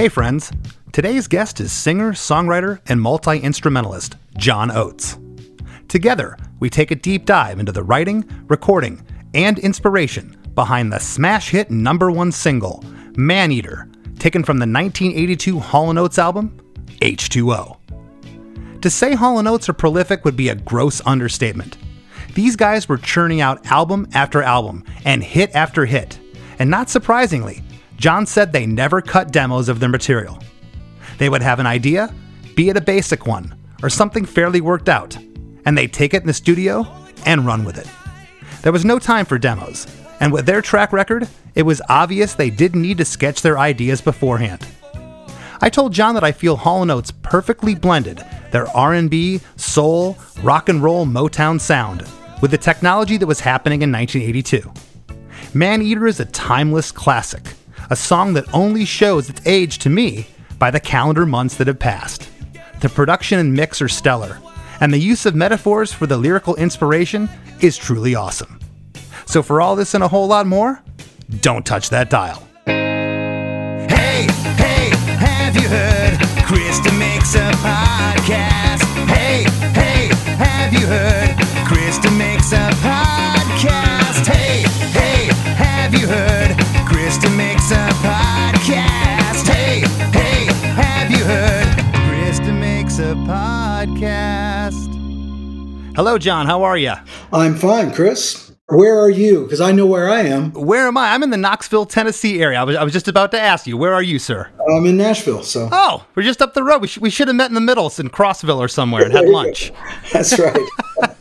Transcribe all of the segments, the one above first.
Hey, friends. Today's guest is singer, songwriter, and multi instrumentalist John Oates. Together, we take a deep dive into the writing, recording, and inspiration behind the smash hit number one single, Man Eater, taken from the 1982 Hall & Oates album, H2O. To say Hall & Oates are prolific would be a gross understatement. These guys were churning out album after album and hit after hit. And not surprisingly, John said they never cut demos of their material. They would have an idea, be it a basic one, or something fairly worked out, and they'd take it in the studio and run with it. There was no time for demos, and with their track record, it was obvious they didn't need to sketch their ideas beforehand. I told John that I feel Hall & Oates perfectly blended their R&B, soul, rock and roll Motown sound with the technology that was happening in 1982. Maneater is a timeless classic, a song that only shows its age to me by the calendar months that have passed. The production and mix are stellar, and the use of metaphors for the lyrical inspiration is truly awesome. So, for all this and a whole lot more, don't touch that dial. Hey, hey, have you heard? Chris DeMakes a podcast. Hey, hey, have you heard? Chris DeMakes a podcast. Hey, hey, have you heard? A podcast. Hey, hey, have you heard? Chris DeMakes a podcast. Hello, John. How are you? I'm fine, Chris. Where are you? Because I know where I am. Where am I? I'm in the Knoxville, Tennessee area. I was, I was just about to ask you. Where are you, sir? I'm in Nashville. So Oh, we're just up the road. We, sh- we should have met in the middle in Crossville or somewhere and had lunch. that's right.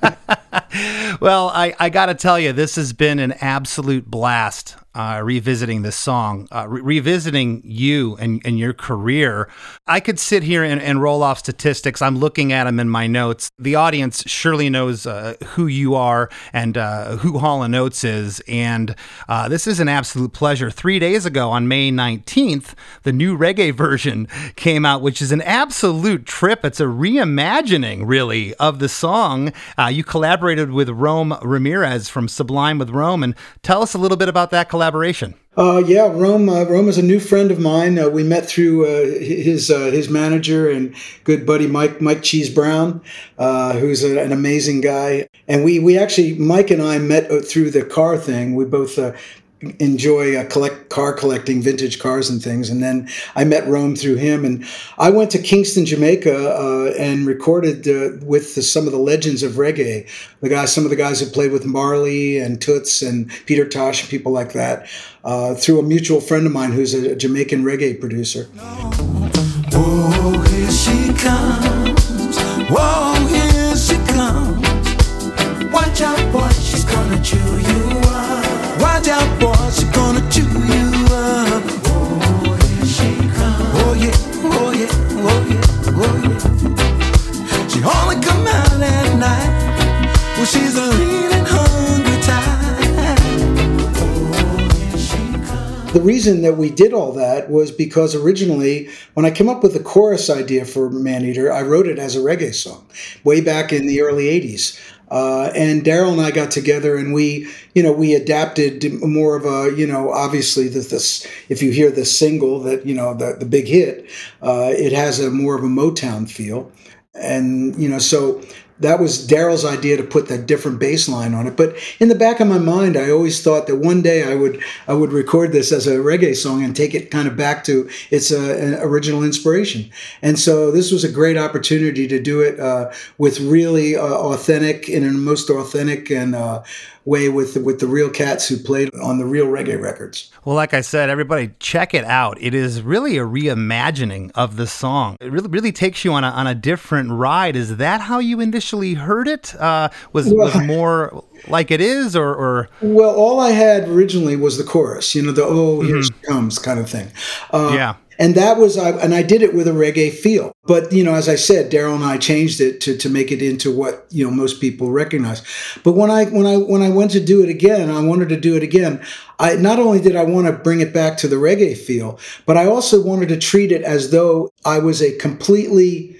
Well, I, I got to tell you, this has been an absolute blast uh, revisiting this song, uh, re- revisiting you and, and your career. I could sit here and, and roll off statistics. I'm looking at them in my notes. The audience surely knows uh, who you are and uh, who Hall & Oates is. And uh, this is an absolute pleasure. Three days ago, on May 19th, the new reggae version came out, which is an absolute trip. It's a reimagining, really, of the song. Uh, you collaborated with Rome Ramirez from Sublime with Rome. And tell us a little bit about that collaboration. Uh, yeah, Rome. Uh, Rome is a new friend of mine. Uh, we met through uh, his uh, his manager and good buddy Mike Mike Cheese Brown, uh, who's a, an amazing guy. And we we actually Mike and I met through the car thing. We both. Enjoy uh, collect car collecting vintage cars and things and then i met rome through him and i went to kingston jamaica uh, and recorded uh, with the, some of the legends of reggae the guys some of the guys who played with marley and toots and peter tosh and people like that uh, through a mutual friend of mine who's a jamaican reggae producer Oh, here she comes. Whoa, here she comes. Watch out, boy, she's gonna chew you the reason that we did all that was because originally, when I came up with the chorus idea for Maneater, I wrote it as a reggae song way back in the early 80s. Uh, and Daryl and I got together and we, you know, we adapted more of a, you know, obviously the, this, if you hear the single that, you know, the, the big hit, uh, it has a more of a Motown feel. And, you know, so that was Daryl's idea to put that different bass line on it. But in the back of my mind, I always thought that one day I would I would record this as a reggae song and take it kind of back to its uh, original inspiration. And so this was a great opportunity to do it uh, with really uh, authentic in most authentic and uh, way with the, with the real cats who played on the real reggae records. Well, like I said, everybody check it out. It is really a reimagining of the song. It really really takes you on a on a different ride. Is that how you initially heard it? Uh, was well, was more like it is, or, or well, all I had originally was the chorus. You know, the oh here mm-hmm. she comes kind of thing. Uh, yeah and that was I, and I did it with a reggae feel. But you know, as I said, Daryl and I changed it to to make it into what you know most people recognize. But when I when I when I went to do it again, I wanted to do it again. I not only did I want to bring it back to the reggae feel, but I also wanted to treat it as though I was a completely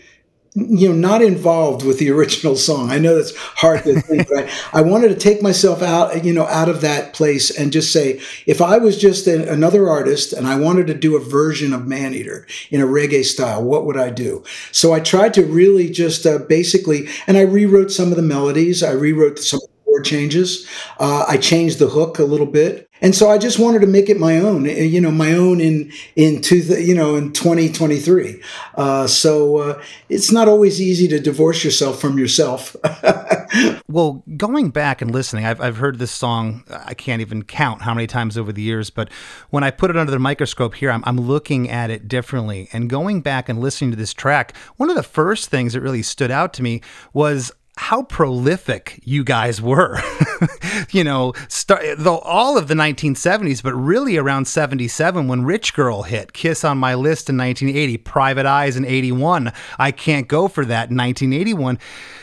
you know, not involved with the original song. I know that's hard to think, but I, I, wanted to take myself out, you know, out of that place and just say, if I was just another artist and I wanted to do a version of Man Eater in a reggae style, what would I do? So I tried to really just uh, basically, and I rewrote some of the melodies. I rewrote some chord changes. Uh, I changed the hook a little bit. And so I just wanted to make it my own, eh, you know, my own in in two, you know, in 2023. Uh, so uh, it's not always easy to divorce yourself from yourself. well, going back and listening, I've I've heard this song. I can't even count how many times over the years. But when I put it under the microscope here, I'm I'm looking at it differently. And going back and listening to this track, one of the first things that really stood out to me was how prolific you guys were. you know, start, though all of the 1970s, but really around 77 when Rich Girl hit, Kiss on My List in 1980, Private Eyes in 81, I Can't Go for That in 1981.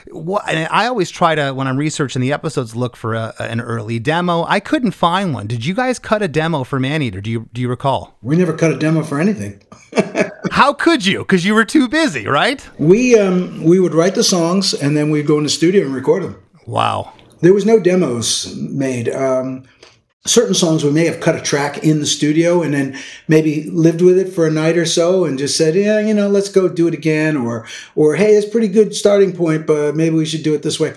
What, I always try to, when I'm researching the episodes, look for a, an early demo. I couldn't find one. Did you guys cut a demo for Maneater? Do you do you recall? We never cut a demo for anything. How could you? Because you were too busy, right? We um, we would write the songs and then we'd go in the studio and record them. Wow. There was no demos made. Um, certain songs we may have cut a track in the studio and then maybe lived with it for a night or so and just said yeah you know let's go do it again or or hey it's pretty good starting point but maybe we should do it this way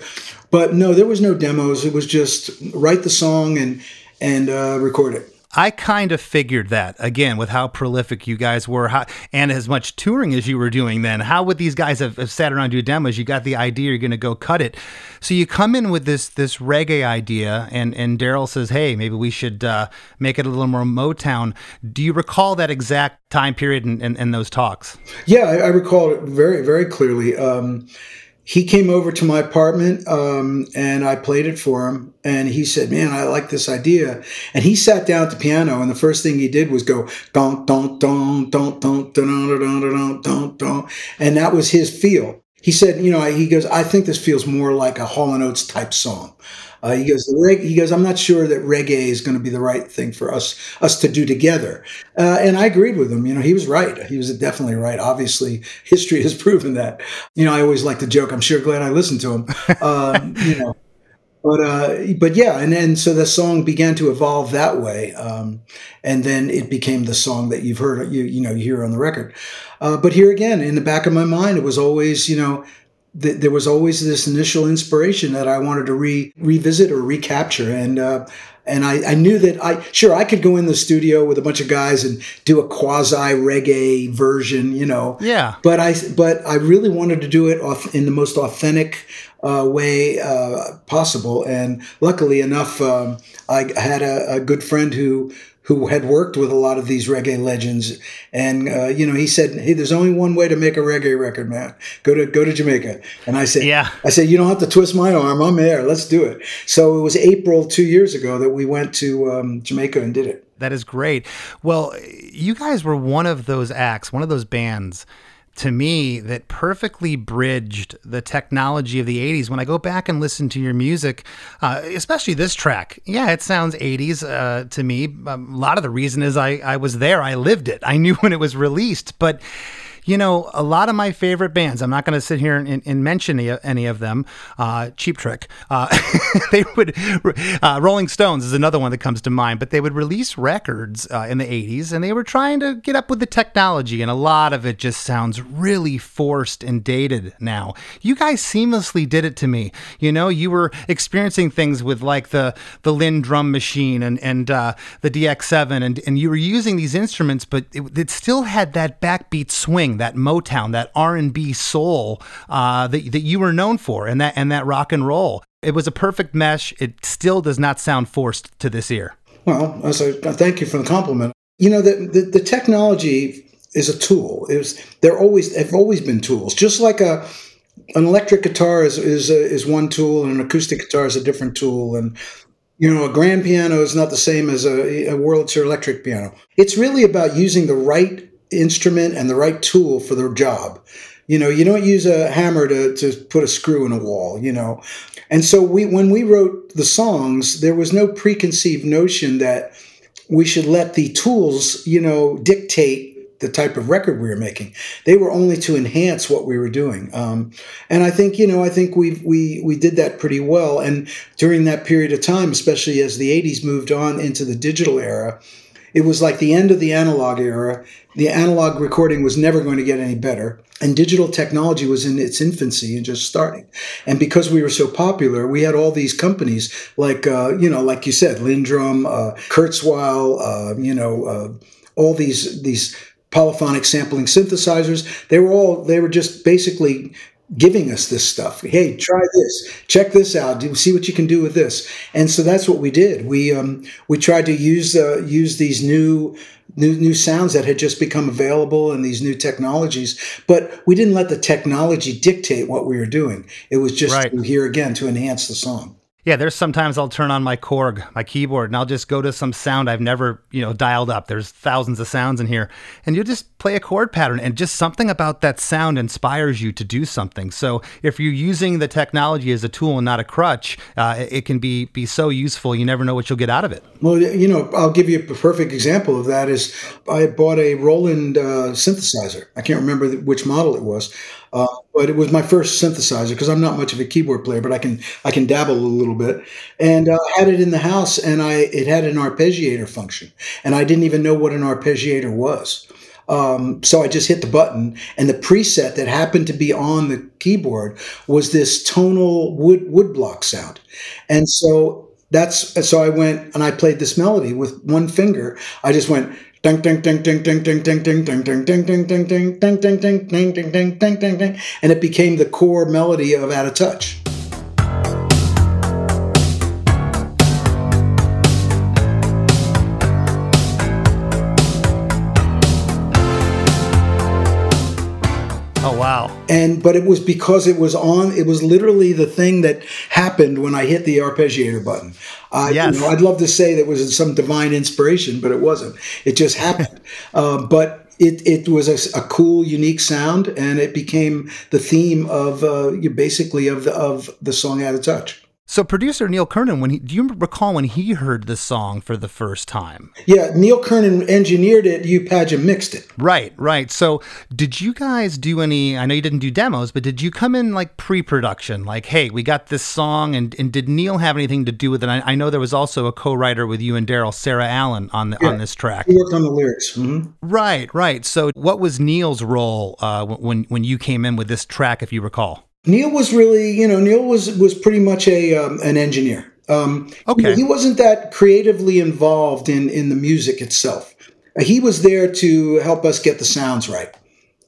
but no there was no demos it was just write the song and and uh, record it I kind of figured that again with how prolific you guys were, how, and as much touring as you were doing then. How would these guys have, have sat around do demos? You got the idea, you're going to go cut it. So you come in with this this reggae idea, and and Daryl says, "Hey, maybe we should uh, make it a little more Motown." Do you recall that exact time period and, those talks? Yeah, I, I, recall it very very clearly. Um, he came over to my apartment um, and I played it for him. And he said, Man, I like this idea. And he sat down at the piano, and the first thing he did was go, don, don, don, don, don, don, don, don, don, don. And that was his feel. He said, You know, he goes, I think this feels more like a Hall and Oates type song. Uh, he goes, reg- he goes, I'm not sure that reggae is going to be the right thing for us us to do together. Uh, and I agreed with him. You know, he was right. He was definitely right. Obviously, history has proven that. You know, I always like to joke. I'm sure glad I listened to him. Um, you know. But uh, but yeah, and then so the song began to evolve that way, um, and then it became the song that you've heard you you know you hear on the record. Uh, but here again, in the back of my mind, it was always you know th- there was always this initial inspiration that I wanted to re- revisit or recapture. And, uh, and I, I, knew that I sure I could go in the studio with a bunch of guys and do a quasi reggae version, you know. Yeah. But I but I really wanted to do it in the most authentic uh, way uh, possible. And luckily enough, um, I had a, a, good friend who who had worked with a lot of these reggae legends, and uh, you know, he said, "Hey, there's only one way to make a reggae record, man. Go to go to Jamaica." And I said, "Yeah." I said, "You don't have to twist my arm. I'm there. Let's do it." So it was April two years ago that we went to um, Jamaica and did it. That is great. Well, you guys were one of those acts, one of those bands to me that perfectly bridged the technology of the 80s. When I go back and listen to your music, uh, especially this track, yeah, it sounds 80s uh, to me. Um, a lot of the reason is I, I was there, I lived it, I knew when it was released. But you know, a lot of my favorite bands, I'm not going to sit here and, and, mention any, of them, uh, Cheap Trick, uh, they would, uh, Rolling Stones is another one that comes to mind, but they would release records uh, in the 80s and they were trying to get up with the technology, and a lot of it just sounds really forced and dated now. You guys seamlessly did it to me. You know, you were experiencing things with like the, the Linn drum machine and, and uh, the DX7, and, and you were using these instruments, but it, it still had that backbeat swing, that Motown, that R&B soul uh, that, that you were known for, and that, and that rock and roll. It was a perfect mesh. It still does not sound forced to this ear. Well, I, thank you for the compliment. You know, the, the, the technology is a tool. It was, they're always, have always been tools. Just like a, an electric guitar is, is, is one tool and an acoustic guitar is a different tool. And, you know, a grand piano is not the same as a, a Wurlitzer electric piano. It's really about using the right instrument and the right tool for the job. You know, you don't use a hammer to, to put a screw in a wall, you know. And so we when we wrote the songs, there was no preconceived notion that we should let the tools, you know, dictate the type of record we were making. They were only to enhance what we were doing. Um, and I think, you know, I think we we we did that pretty well. And during that period of time, especially as the 80s moved on into the digital era, it was like the end of the analog era. The analog recording was never going to get any better. And digital technology was in its infancy and just starting. And because we were so popular, we had all these companies like, uh, you know, like you said, LinnDrum, uh, Kurzweil, uh, you know, uh, all these these polyphonic sampling synthesizers. They were all they were just basically giving us this stuff. Hey, try this. Check this out. Do see what you can do with this. And so that's what we did. We um, we tried to use uh, use these new new new sounds that had just become available and these new technologies, but we didn't let the technology dictate what we were doing. It was just right. here again to enhance the song. Yeah, there's sometimes I'll turn on my Korg, my keyboard, and I'll just go to some sound I've never, you know, dialed up. There's thousands of sounds in here, and you'll just play a chord pattern, and just something about that sound inspires you to do something. So if you're using the technology as a tool and not a crutch, uh, it can be be so useful. You never know what you'll get out of it. Well, you know, I'll give you a perfect example of that. Is I bought a Roland uh, synthesizer. I can't remember which model it was. Uh, but it was my first synthesizer because I'm not much of a keyboard player, but I can I can dabble a little bit. And uh, had it in the house, and I it had an arpeggiator function, and I didn't even know what an arpeggiator was. Um, so I just hit the button, and the preset that happened to be on the keyboard was this tonal wood woodblock sound, and so that's so I went and I played this melody with one finger. I just went and it became the core melody of Out of Touch. Oh wow. And but it was because it was on it was literally the thing that happened when I hit the arpeggiator button. Uh, yes. You know, I'd love to say that was some divine inspiration, but it wasn't. It just happened. uh, but it, it was a, a, cool, unique sound, and it became the theme of uh, basically of the, of the song "Out of Touch." So producer Neil Kernon, when he, do you recall when he heard the song for the first time? Yeah, Neil Kernon engineered it. Hugh Padgham mixed it. Right, right. So did you guys do any? I know you didn't do demos, but did you come in like pre-production? Like, hey, we got this song, and, and did Neil have anything to do with it? I, I know there was also a co-writer with you and Daryl, Sara Allen, on the, yeah, on this track. He worked on the lyrics. Mm-hmm. Right, right. So what was Neil's role uh, when when you came in with this track, if you recall? Neil was really, you know, Neil was was pretty much a um, an engineer. Um, okay, he wasn't that creatively involved in in the music itself. He was there to help us get the sounds right,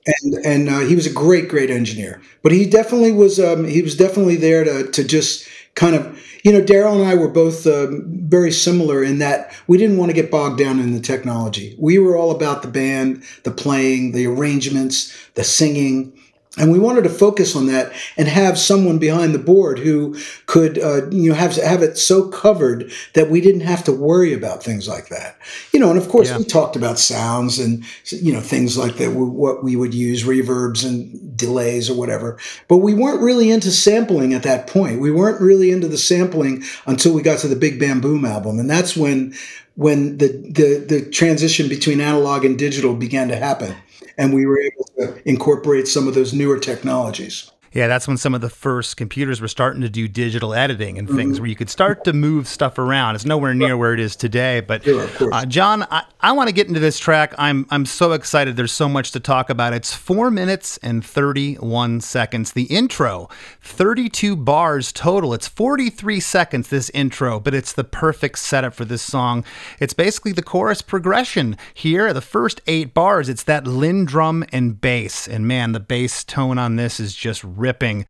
and and uh, he was a great great engineer. But he definitely was um, he was definitely there to to just kind of you know Daryl and I were both um, very similar in that we didn't want to get bogged down in the technology. We were all about the band, the playing, the arrangements, the singing and we wanted to focus on that and have someone behind the board who could uh, you know have have it so covered that we didn't have to worry about things like that you know and of course yeah. we talked about sounds and you know things like that what we would use reverbs and delays or whatever. But we weren't really into sampling at that point. We weren't really into the sampling until we got to the Big Bam Boom album, and that's when when the the the transition between analog and digital began to happen, and we were able to incorporate some of those newer technologies. Yeah, that's when some of the first computers were starting to do digital editing and things Mm-hmm. where you could start to move stuff around. It's nowhere near where it is today. But course. uh, John, I, I want to get into this track. I'm I'm so excited. There's so much to talk about. It's four minutes and 31 seconds. The intro, 32 bars total. It's 43 seconds this intro, but it's the perfect setup for this song. It's basically the chorus progression here. The first eight bars, it's that Linn drum and bass, and man, the bass tone on this is just ripping.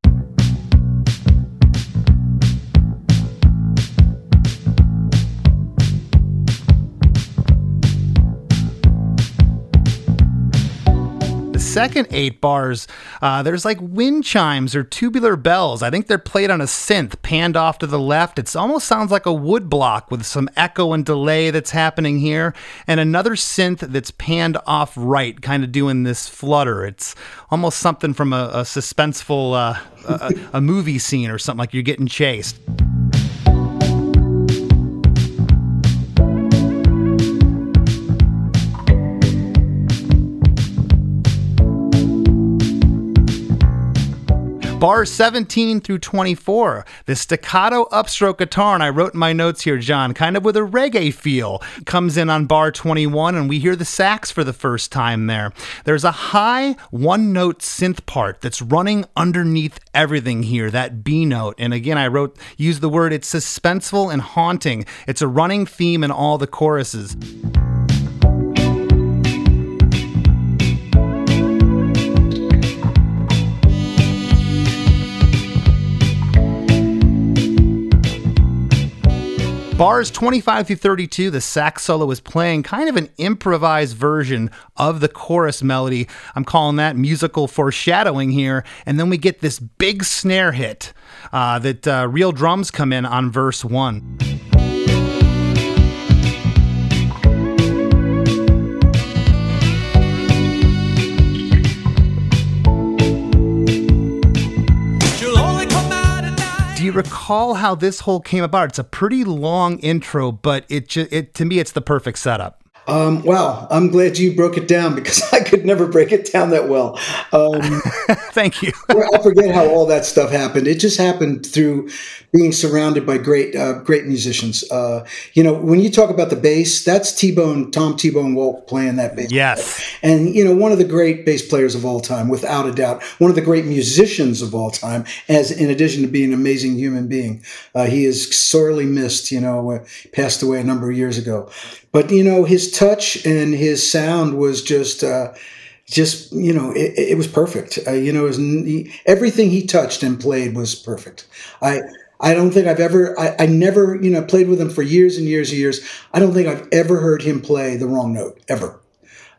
Second eight bars, uh, there's like wind chimes or tubular bells. I think they're played on a synth, panned off to the left. It almost sounds like a wood block with some echo and delay that's happening here, and another synth that's panned off right, kind of doing this flutter. It's almost something from a, a suspenseful uh, a, a movie scene or something like you're getting chased. Bars 17 through 24, the staccato upstroke guitar, and I wrote in my notes here, John, kind of with a reggae feel, comes in on bar 21, and we hear the sax for the first time there. There's a high one note synth part that's running underneath everything here, that B note. And again, I wrote, use the word, it's suspenseful and haunting. It's a running theme in all the choruses. Bars 25 through 32, the sax solo is playing kind of an improvised version of the chorus melody. I'm calling that musical foreshadowing here. And then we get this big snare hit uh, that uh, real drums come in on verse 1. You recall how this whole came about? It's a pretty long intro, but it, ju- it to me, it's the perfect setup. Um, wow, I'm glad you broke it down because I could never break it down that well. Um, Thank you. I forget how all that stuff happened. It just happened through being surrounded by great, uh, great musicians. Uh, you know, when you talk about the bass, that's T Bone, Tom T Bone Wolk playing that bass. yes. And you know, one of the great bass players of all time, without a doubt, one of the great musicians of all time. As in addition to being an amazing human being, uh, he is sorely missed. You know, passed away a number of years ago. But you know, his touch and his sound was just. Uh, just you know, it, it was perfect. Uh, you know, was, he, everything he touched and played was perfect. I I don't think I've ever I, I never you know played with him for years and years and years. I don't think I've ever heard him play the wrong note ever.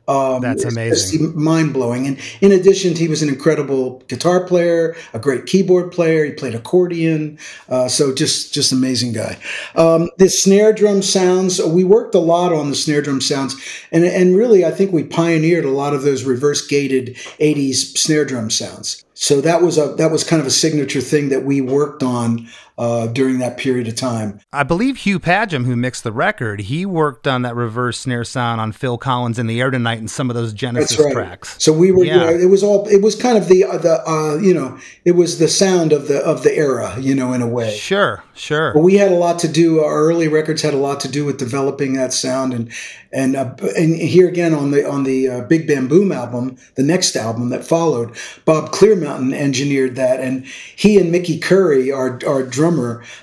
Um, That's amazing. mind blowing. And in addition, he was an incredible guitar player, a great keyboard player. He played accordion, uh, so just just amazing guy. Um, the snare drum sounds. We worked a lot on the snare drum sounds, and and really, I think we pioneered a lot of those reverse gated '80s snare drum sounds. So that was a that was kind of a signature thing that we worked on uh, during that period of time. I believe Hugh Padgham, who mixed the record, he worked on that reverse snare sound on Phil Collins in the Air Tonight and some of those Genesis right. tracks. So we were, Yeah. you know, it was all, it was kind of the, uh, the, uh, you know, it was the sound of the of the era, you know, in a way. Sure, sure. But we had a lot to do. Our early records had a lot to do with developing that sound, and and uh, and here again on the on the uh, Big Bam Boom album, the next album that followed, Bob Clearmountain engineered that, and he and Mickey Curry, our our drummer,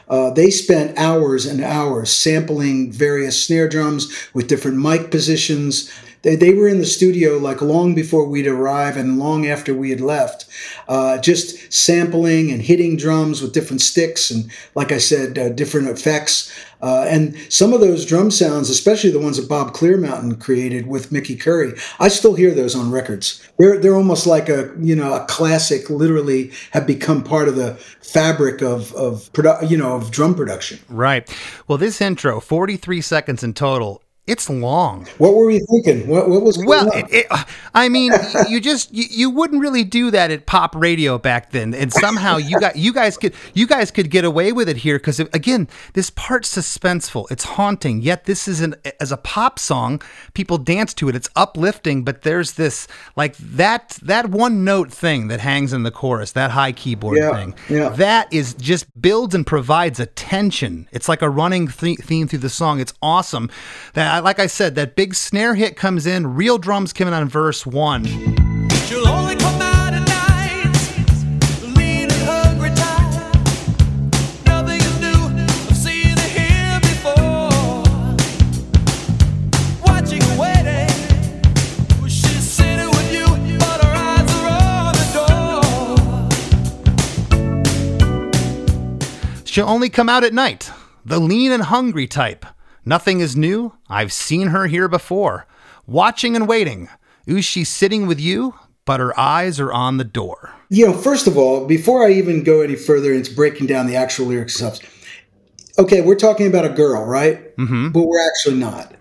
uh, they spent hours and hours sampling various snare drums with different mic positions. They, they were in the studio like long before we'd arrive and long after we had left, uh, just sampling and hitting drums with different sticks and, like I said, uh, different effects. Uh, and some of those drum sounds, especially the ones that Bob Clearmountain created with Mickey Curry, I still hear those on records. They're they're almost like a you know a classic. Literally, have become part of the fabric of of produ- you know of drum production. Right. Well, this intro, 43 seconds in total, it's long. What were we thinking? What, what was going Well, on? it, it, uh, I mean, you just you, you wouldn't really do that at pop radio back then, and somehow you got you guys could you guys could get away with it here because again, this part's suspenseful, it's haunting. Yet this is an as a pop song, people dance to it. It's uplifting, but there's this like that that one note thing that hangs in the chorus, that high keyboard Yeah, thing. yeah. That is just builds and provides a tension. It's like a running th- theme through the song. It's awesome. That like I said, that big snare hit comes in, real drums coming on verse one. She'll only come out at night, lean and hungry tired. Nothing is new, I've seen it here before. Watching and waiting, she's sitting with you, but her eyes are on the door. She'll only come out at night. The lean and hungry type. Nothing is new. I've seen her here before. Watching and waiting. Ooh, she's sitting with you, but her eyes are on the door. you know, first of all, before I even go any further into breaking down the actual lyrics and stuff, okay, we're talking about a girl, right? Mm-hmm. But we're actually not.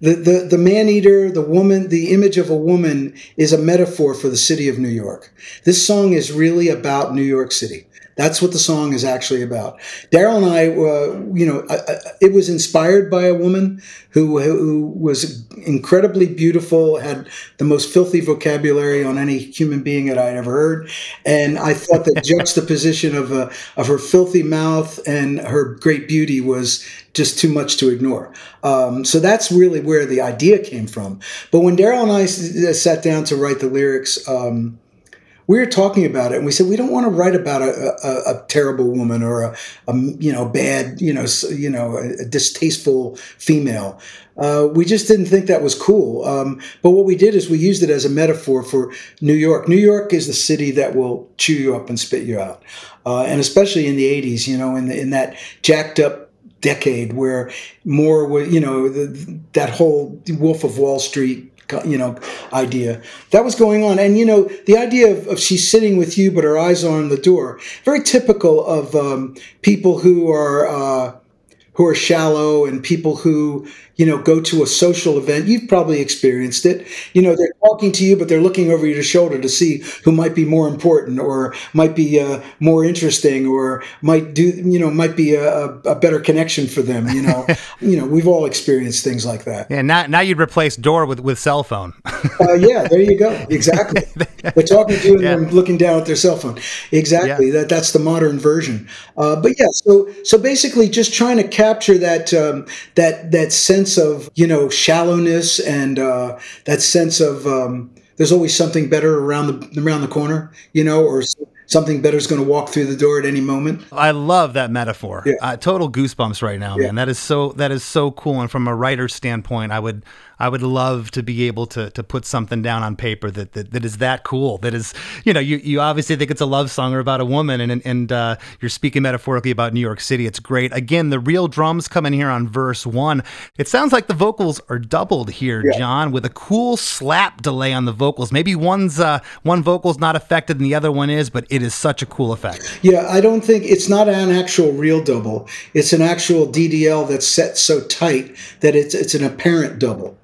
The, the, the man eater, the woman, the image of a woman is a metaphor for the city of New York. This song is really about New York City. That's what the song is actually about. Daryl and I, uh, you know, I, I, it was inspired by a woman who, who was incredibly beautiful, had the most filthy vocabulary on any human being that I'd ever heard, and I thought the juxtaposition of uh, of her filthy mouth and her great beauty was just too much to ignore. Um, so that's really where the idea came from. But when Daryl and I s- sat down to write the lyrics. Um, we were talking about it and we said we don't want to write about a, a, a terrible woman or a, a you know bad you know you know a, distasteful female. Uh, we just didn't think that was cool. Um, but what we did is we used it as a metaphor for new york. New york is the city that will chew you up and spit you out. Uh, and especially in the 80s you know in, the, in that jacked up decade where more was you know that whole wolf of wall street you know idea. That was going on. And you know the idea of, of she's sitting with you but her eyes are on the door. Very typical of um, people who are uh, who are shallow and people who you know go to a social event you've probably experienced it you know they're talking to you but they're looking over your shoulder to see who might be more important or might be uh, more interesting or might do you know might be a, a better connection for them you know you know we've all experienced things like that Yeah, now now you'd replace door with with cell phone. uh, yeah, there you go. Exactly. They're talking to you and Yeah. they're looking down at their cell phone. Exactly. Yeah. That that's the modern version. Uh, but yeah, so so basically, just trying to capture that um, that that sense of you know shallowness and uh, that sense of um, there's always something better around the around the corner, you know, or something better is going to walk through the door at any moment. I love that metaphor. Yeah. Uh, total goosebumps right now, Yeah. man. That is so that is so cool. And from a writer's standpoint, I would I would love to be able to to put something down on paper that that, that is that cool. That is you know you, you obviously think it's a love song or about a woman, and and, uh, you're speaking metaphorically about New York City. It's great. Again, the real drums come in here on verse one. It sounds like the vocals are doubled here, Yeah. John, with a cool slap delay on the vocals. Maybe one's uh, one vocal's not affected and the other one is, but it is such a cool effect. Yeah, I don't think it's not an actual real double. It's an actual DDL that's set so tight that it's it's an apparent double.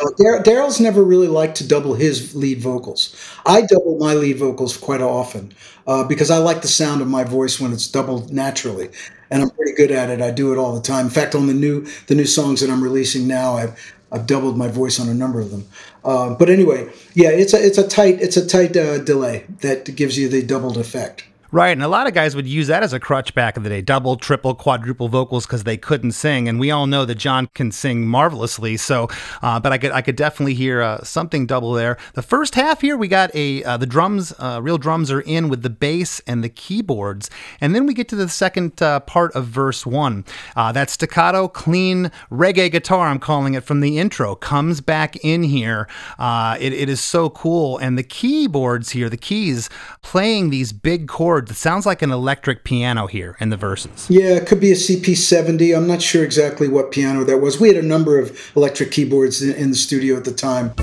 Daryl's never really liked to double his lead vocals. I double my lead vocals quite often uh, because I like the sound of my voice when it's doubled naturally, and I'm pretty good at it. I do it all the time. In fact, on the new the new songs that I'm releasing now, I've I've doubled my voice on a number of them. Uh, but anyway, yeah, it's a it's a tight it's a tight uh, delay that gives you the doubled effect. Right, and a lot of guys would use that as a crutch back in the day, double, triple, quadruple vocals because they couldn't sing, and we all know that John can sing marvelously. So, uh, but I could I could definitely hear uh, something double there. The first half here, we got a uh, the drums, uh, real drums are in with the bass and the keyboards, and then we get to the second uh, part of verse one. Uh, that staccato, clean reggae guitar, I'm calling it from the intro, comes back in here. It, it is so cool, and the keyboards here, the keys playing these big chords. It sounds like an electric piano here in the verses. Yeah, it could be a CP70. I'm not sure exactly what piano that was. We had a number of electric keyboards in, in the studio at the time.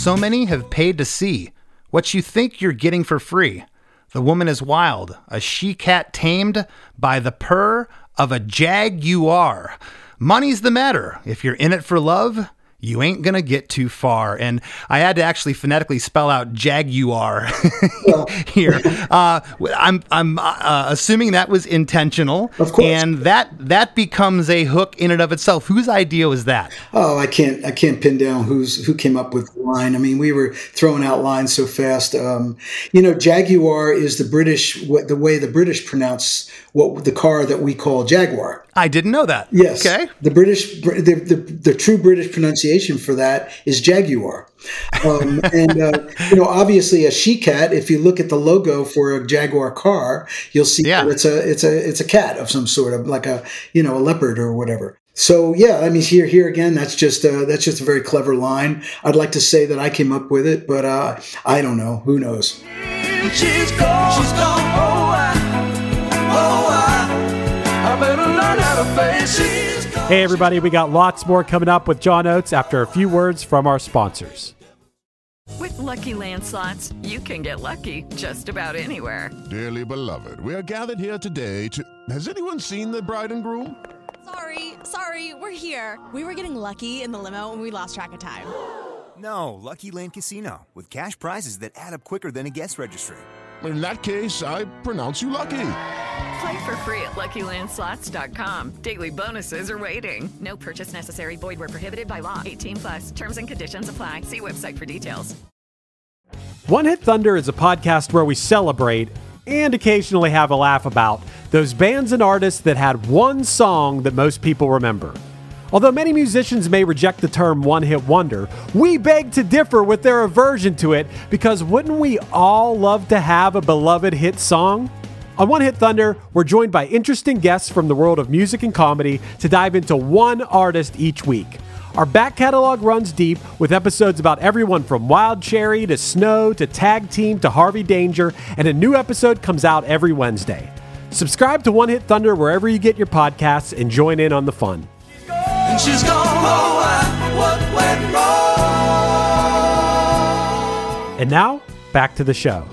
So many have paid to see what you think you're getting for free. The woman is wild, a she cat tamed by the purr of a jaguar. Money's the matter. If you're in it for love, you ain't gonna get too far. And I had to actually phonetically spell out Jaguar here. Uh, I'm I'm uh, assuming that was intentional, Of course. and that that becomes a hook in and of itself. Whose idea was that? Oh, I can't I can't pin down who's who came up with the line. I mean, we were throwing out lines so fast. Um, you know, Jaguar is the British what the way the British pronounce what the car that we call Jaguar. I didn't know that. Yes. Okay. The British, the, the, the true British pronunciation for that is Jaguar. Um, and, uh, you know, obviously a she cat, if you look at the logo for a Jaguar car, you'll see Yeah. it's a, it's a, it's a cat of some sort of like a, you know, a leopard or whatever. So yeah, I mean, here, here again, that's just, uh, that's just a very clever line. I'd like to say that I came up with it, but, uh, I don't know. Who knows? She's gone. She's gone. Oh, I, oh, I, I better learn how to face it. She's gone. Hey, everybody, we got lots more coming up with John Oates after a few words from our sponsors. With Lucky Land slots, you can get lucky just about anywhere. Dearly beloved, we are gathered here today to. Has anyone seen the bride and groom? Sorry, sorry, we're here. We were getting lucky in the limo and we lost track of time. No, Lucky Land Casino, with cash prizes that add up quicker than a guest registry. In that case, I pronounce you lucky. Play for free at LuckyLandSlots.com. Daily bonuses are waiting. No purchase necessary. Void where prohibited by law. 18 plus. Terms and conditions apply. See website for details. One Hit Thunder is a podcast where we celebrate and occasionally have a laugh about those bands and artists that had one song that most people remember. Although many musicians may reject the term one hit wonder, we beg to differ with their aversion to it because wouldn't we all love to have a beloved hit song? On One Hit Thunder, we're joined by interesting guests from the world of music and comedy to dive into one artist each week. Our back catalog runs deep with episodes about everyone from Wild Cherry to Snow to Tag Team to Harvey Danger, and a new episode comes out every Wednesday. Subscribe to One Hit Thunder wherever you get your podcasts and join in on the fun. And she's gone. Oh, I, what went wrong? And now, back to the show.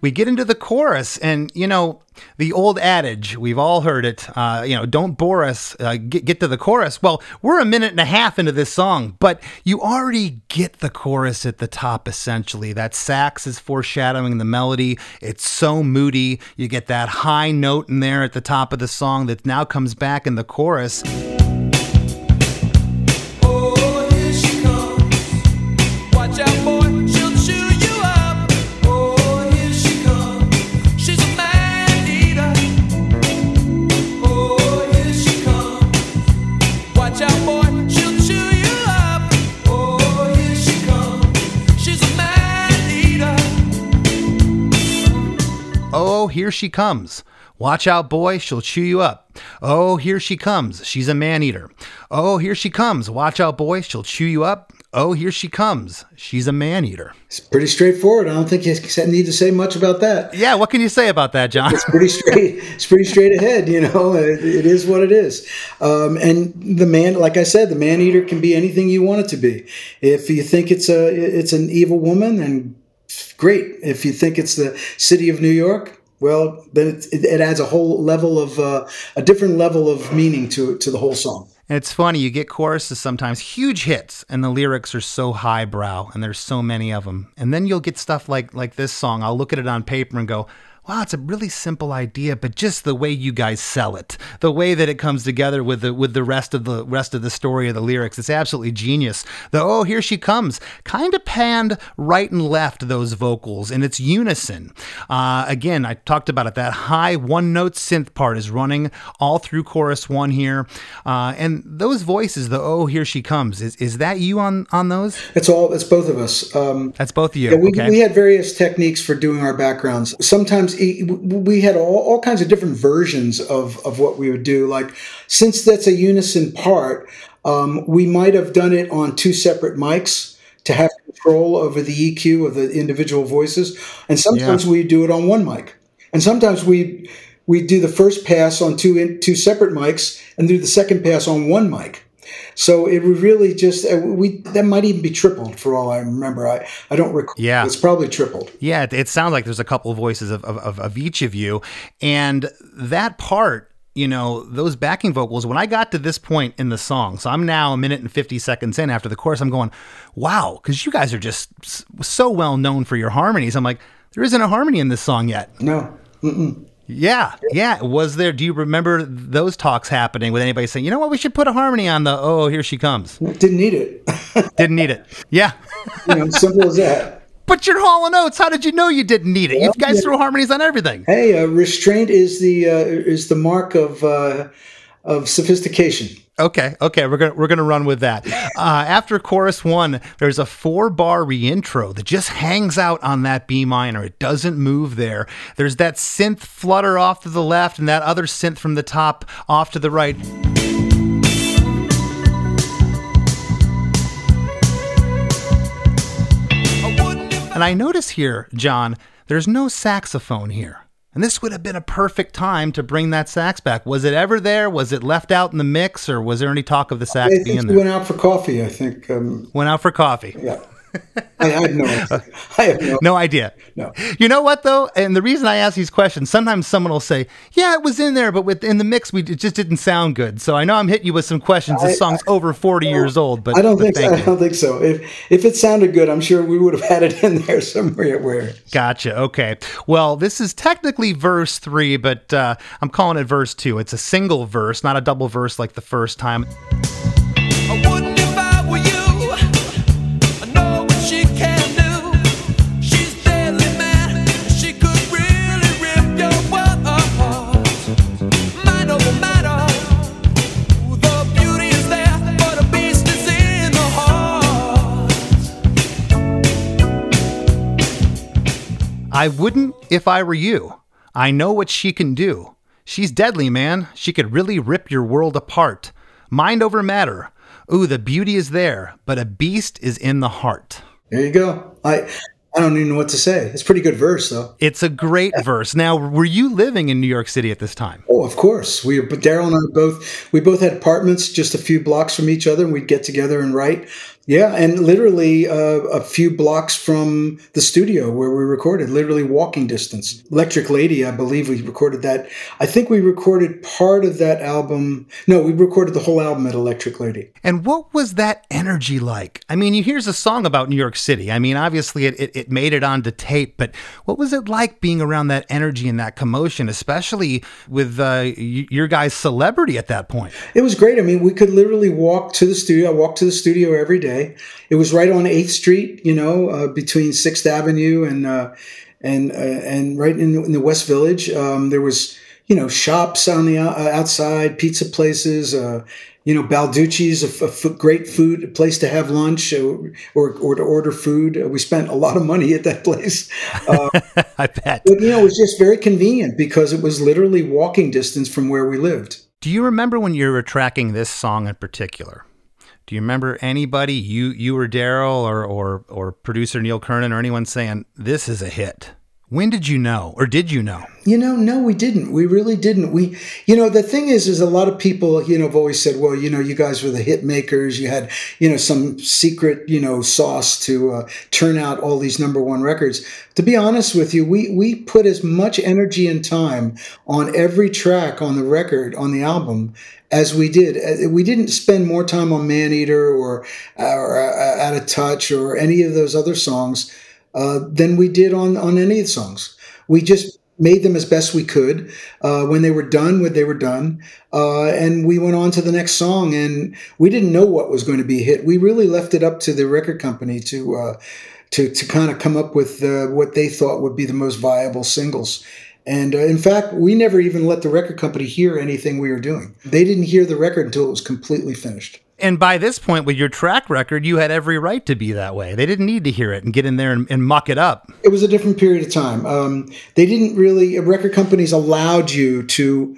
we get into the chorus and you know the old adage we've all heard it uh, you know don't bore us uh, get, get to the chorus well we're a minute and a half into this song but you already get the chorus at the top essentially that sax is foreshadowing the melody it's so moody you get that high note in there at the top of the song that now comes back in the chorus Oh, here she comes. Watch out, boy, she'll chew you up. Oh, here she comes. She's a man eater. Oh, here she comes. Watch out, boy, she'll chew you up. Oh, here she comes. She's a man eater. It's pretty straightforward. I don't think you need to say much about that. Yeah, what can you say about that, John? It's pretty straight. it's pretty straight ahead. You know, it, it is what it is. Um, and the man, like I said, the man eater can be anything you want it to be. If you think it's a it's an evil woman, then great. If you think it's the city of New York, well, then it, it, adds a whole level of uh, a different level of meaning to to the whole song. And it's funny, you get choruses sometimes, huge hits, and the lyrics are so highbrow, and there's so many of them. And then you'll get stuff like like this song. I'll look at it on paper and go, wow, it's a really simple idea, but just the way you guys sell it, the way that it comes together with the with the rest of the rest of the story of the lyrics, it's absolutely genius. The oh, here she comes, kind of panned right and left those vocals, and it's unison. Uh, again, I talked about it. That high one note synth part is running all through chorus one here, uh, and those voices, the oh, here she comes, is is that you on on those? It's all. It's both of us. Um, That's both of you. Yeah, we, okay. we had various techniques for doing our backgrounds. Sometimes we had all, all kinds of different versions of, of what we would do. Like, since that's a unison part, um, we might have done it on two separate mics to have control over the EQ of the individual voices. And sometimes Yeah. we do it on one mic. And sometimes we we do the first pass on two in, two separate mics and do the second pass on one mic. So it was really just uh, we that might even be tripled for all I remember. I I don't recall. Yeah. it's probably tripled. Yeah, it, it sounds like there's a couple of voices of, of, of, of each of you. And that part, you know, those backing vocals, when I got to this point in the song, so I'm now a minute and 50 seconds in after the chorus, I'm going, wow, because you guys are just so well known for your harmonies. I'm like, there isn't a harmony in this song yet. No. Mm-mm. Yeah, yeah. Was there? Do you remember those talks happening with anybody saying, "You know what? We should put a harmony on the oh, here she comes." Didn't need it. Didn't need it. Yeah. you know, simple as that. But you're Hall Oates. How did you know you didn't need it? You guys yeah. throw harmonies on everything. Hey, uh, restraint is the uh, is the mark of uh, of sophistication. Okay, okay, we're gonna we're gonna run with that. Uh, after chorus one, there's a four bar reintro that just hangs out on that B minor. It doesn't move there. There's that synth flutter off to the left, and that other synth from the top off to the right. And I notice here, John, there's no saxophone here. And this would have been a perfect time to bring that sax back. Was it ever there? Was it left out in the mix, or was there any talk of the sax being he there? went out for coffee. I think. Um, Went out for coffee. yeah. I, I have no. I have no. No idea. No. You know what though? And the reason I ask these questions, sometimes someone will say, "Yeah, it was in there, but within the mix, we it just didn't sound good." So I know I'm hitting you with some questions. This I- song's over 40 years old, but I don't but think. So. I don't think so. If if it sounded good, I'm sure we would have had it in there somewhere. Where Gotcha. Okay. Well, this is technically verse three, but uh, I'm calling it verse two. It's a single verse, not a double verse like the first time. I wouldn't if I were you. I know what she can do. She's deadly, man. She could really rip your world apart. Mind over matter. Ooh, the beauty is there, but a beast is in the heart. there you go. I I don't even know what to say. It's a pretty good verse though. It's a great verse. Now, were you living in New York City at this time? Oh, of course. We but Daryl and I both we both had apartments just a few blocks from each other, and we'd get together and write. Yeah, and literally uh, a few blocks from the studio where we recorded, literally walking distance. Electric Lady, I believe we recorded that. I think we recorded part of that album. No, we recorded the whole album at Electric Lady. And what was that energy like? I mean, you here's a song about New York City. I mean, obviously it, it, it made it onto tape, but what was it like being around that energy and that commotion, especially with uh, your guy's celebrity at that point? It was great. I mean, we could literally walk to the studio. I walked to the studio every day. It was right on Eighth Street, you know, uh, between Sixth Avenue and uh, and uh, and right in, in the West Village. Um, there was you know shops on the uh, outside, pizza places. Uh, you know, Balducci's, a, f- a f- great food a place to have lunch or, or or to order food. Uh, we spent a lot of money at that place. Uh, I bet. but you know, it was just very convenient because it was literally walking distance from where we lived. Do you remember when you were tracking this song in particular? Do you remember anybody, you you or Daryl or, or or producer Neil Kernon or anyone saying this is a hit? When did you know, or did you know? You know, no, we didn't. We really didn't. We, you know, the thing is, is a lot of people, you know, have always said, well, you know, you guys were the hit makers. You had, you know, some secret, you know, sauce to uh, turn out all these number one records. To be honest with you, we we put as much energy and time on every track on the record on the album as we did. Uh, We didn't spend more time on Maneater or or uh, Out of Touch or any of those other songs uh, than we did on on any of the songs. We just made them as best we could. Uh, when they were done, when they were done, uh, and we went on to the next song. And we didn't know what was going to be hit. We really left it up to the record company to uh, to to kind of come up with uh, what they thought would be the most viable singles. And uh, in fact, we never even let the record company hear anything we were doing. They didn't hear the record until it was completely finished. And by this point, with your track record, you had every right to be that way. They didn't need to hear it and get in there and, and muck it up. it was a different period of time. Um, they didn't really record companies allowed you to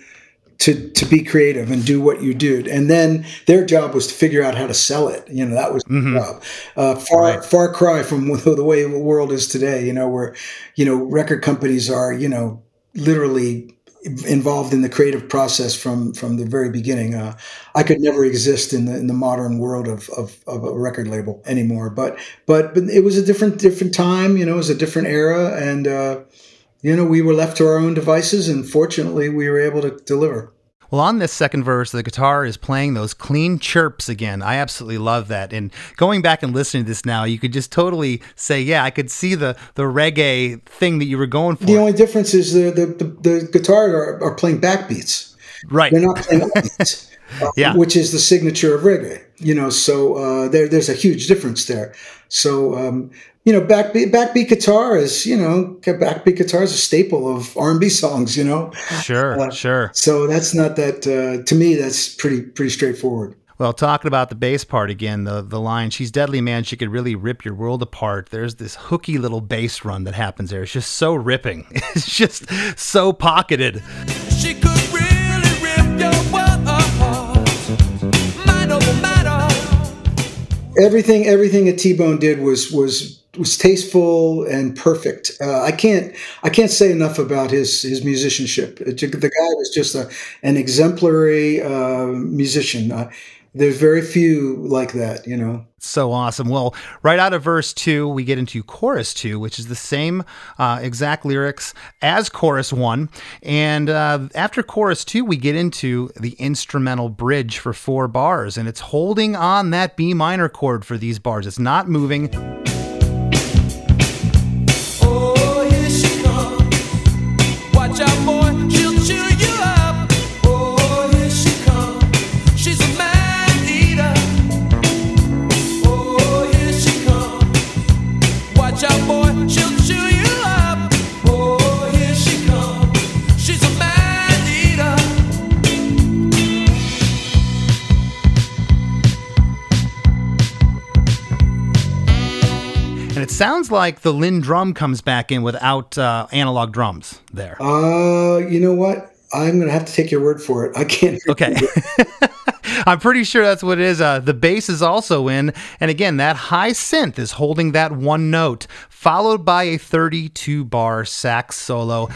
to to be creative and do what you did, and then their job was to figure out how to sell it. You know that was the job. Uh, far Right. far cry from the way the world is today. You know where you know record companies are you know literally involved in the creative process from from the very beginning. Uh, I could never exist in the in the modern world of, of, of a record label anymore. But but but it was a different different time. You know, it was a different era, and uh, you know we were left to our own devices, and fortunately we were able to deliver. Well, on this second verse, the guitar is playing those clean chirps again. I absolutely love that. And going back and listening to this now, you could just totally say, yeah, I could see the the reggae thing that you were going for. The only difference is the the, the, the guitar are, are playing backbeats. Right. They're not playing upbeats. uh, Yeah. Which is the signature of reggae. You know, so uh, there there's a huge difference there. So um, you know, backbeat backbeat guitar is you know backbeat guitar is a staple of R and B songs. You know, Sure, Uh, sure. so that's not that uh, to me. That's pretty pretty straightforward. Well, talking about the bass part again, the the line "She's deadly, man. She could really rip your world apart." There's this hooky little bass run that happens there. It's just so ripping. It's just so pocketed. She could everything everything that T-Bone did was was was tasteful and perfect. Uh, I can't I can't say enough about his his musicianship. The guy was just a, an exemplary uh, musician. Uh, there's very few like that, you know. So awesome. Well, right out of verse two, we get into chorus two, which is the same uh, exact lyrics as chorus one. And uh, after chorus two, we get into the instrumental bridge for four bars, and it's holding on that B minor chord for these bars. It's not moving. Sounds like the Linn drum comes back in without uh, analog drums there. Uh, you know what? I'm gonna have to take your word for it. I can't. Okay. I'm pretty sure that's what it is. Uh, the bass is also in. And again, that high synth is holding that one note, followed by a 32 bar sax solo.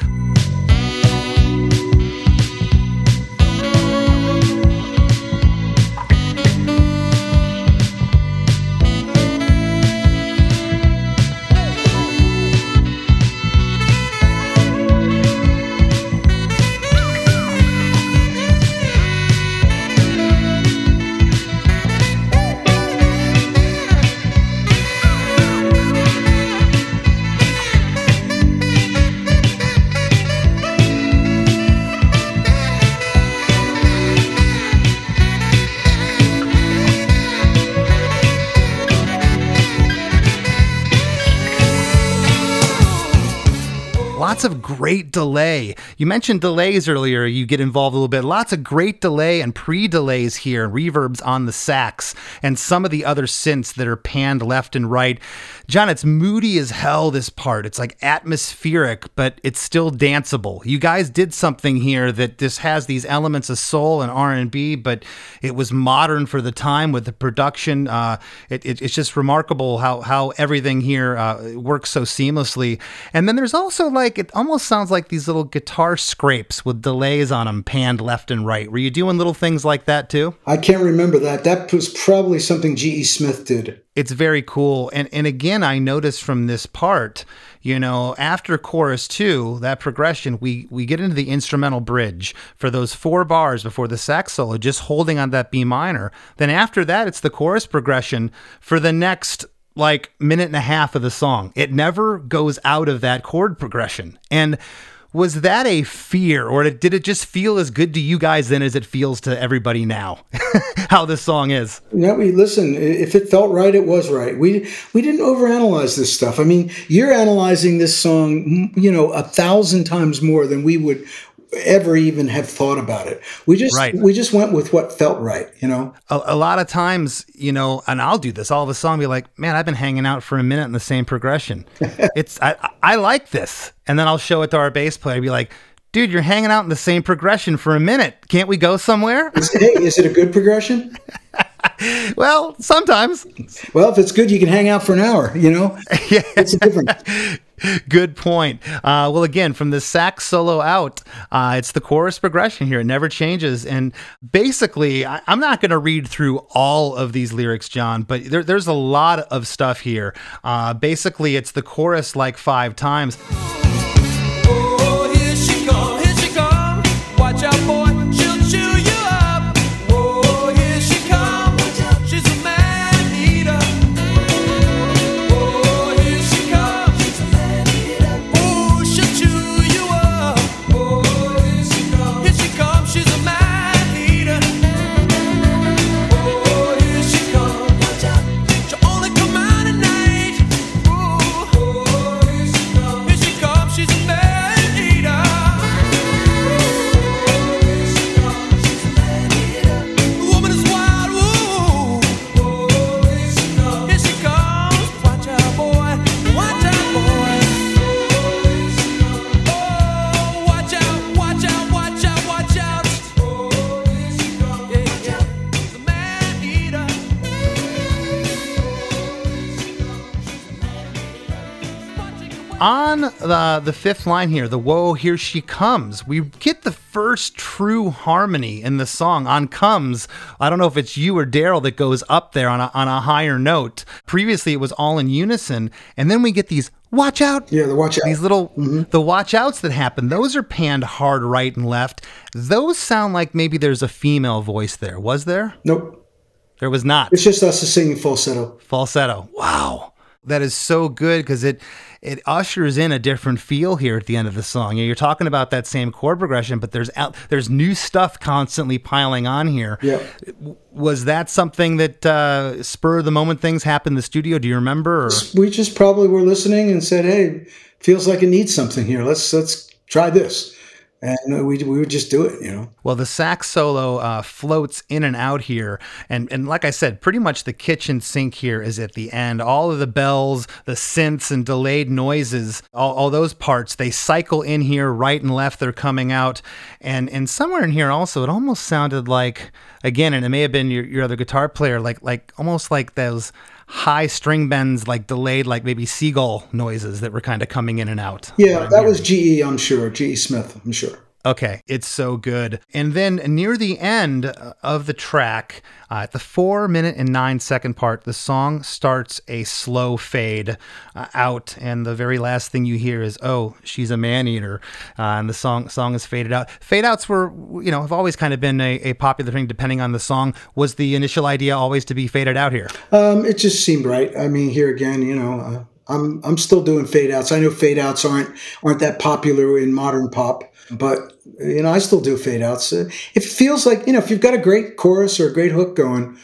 Lots of great delay. You mentioned delays earlier. You get involved a little bit. Lots of great delay and pre delays here, reverbs on the sax, and some of the other synths that are panned left and right. John, it's moody as hell, this part. It's like atmospheric, but it's still danceable. You guys did something here that just has these elements of soul and R&B, but it was modern for the time with the production. Uh, it, it- it's just remarkable how, how everything here uh, works so seamlessly. And then there's also like, it almost sounds like these little guitar scrapes with delays on them panned left and right. Were you doing little things like that too? I can't remember that. That was probably something G.E. Smith did. It's very cool. And and again, I noticed from this part, you know, after chorus two, that progression, we we get into the instrumental bridge for those four bars before the sax solo, just holding on that B minor. Then after that, it's the chorus progression for the next like minute and a half of the song. It never goes out of that chord progression. And was that a fear, or did it just feel as good to you guys then as it feels to everybody now? How this song is. No, we listen. If it felt right, it was right. We we didn't overanalyze this stuff. I mean, you're analyzing this song, you know, a thousand times more than we would ever even have thought about it. We just Right. we just went with what felt right. You know. a, a lot of times, you know, and I'll do this. All of a sudden, I'll be like, "Man, I've been hanging out for a minute in the same progression. it's I, I like this," and then I'll show it to our bass player. Be like, "Dude, you're hanging out in the same progression for a minute. Can't we go somewhere?" Is- hey, is it a good progression? well, sometimes. Well, if it's good, you can hang out for an hour. You know, yeah. it's a difference. Good point. Uh, well, again, from the sax solo out, uh, it's the chorus progression here. It never changes. And basically, I, am not going to read through all of these lyrics, John, but there, there's a lot of stuff here. Uh, basically, it's the chorus like five times. On the, fifth line here, the whoa, here she comes, we get the first true harmony in the song. On comes, I don't know if it's you or Daryl that goes up there on a, on a higher note. Previously, it was all in unison. And then we get these watch out. Yeah, the watch out. These little, mm-hmm. the watch outs that happen, those are panned hard right and left. Those sound like maybe there's a female voice there. Was there? Nope. There was not It's just us singing falsetto. falsetto. Wow. That is so good because it it ushers in a different feel here at the end of the song. You're talking about that same chord progression, but there's out, there's new stuff constantly piling on here. Yeah. Was that something that uh, spur of the moment things happened in the studio? Do you remember? Or? We just probably were listening and said, "Hey, feels like it needs something here. Let's let's try this." And we we would just do it, you know. Well, the sax solo uh, floats in and out here, and and like I said, pretty much the kitchen sink here is at the end. All of the bells, the synths, and delayed noises, all, all those parts, they cycle in here, right and left. They're coming out, and and somewhere in here also, it almost sounded like again, and it may have been your, your other guitar player, like like almost like those high string bends, like delayed, like maybe seagull noises that were kind of coming in and out. Yeah, that was GE, I'm sure. GE Smith, I'm sure. Okay, it's so good. And then near the end of the track, uh, at the four minute and nine second part, the song starts a slow fade uh, out, and the very last thing you hear is "Oh, she's a man eater," uh, and the song song is faded out. Fade outs were, you know, have always kind of been a, a popular thing, depending on the song. Was the initial idea always to be faded out here? Um, it just seemed right. I mean, here again, you know, uh, I'm I'm still doing fade outs. I know fade outs aren't aren't that popular in modern pop, but you know, I still do fade outs. Uh, if it feels like you know, if you've got a great chorus or a great hook going,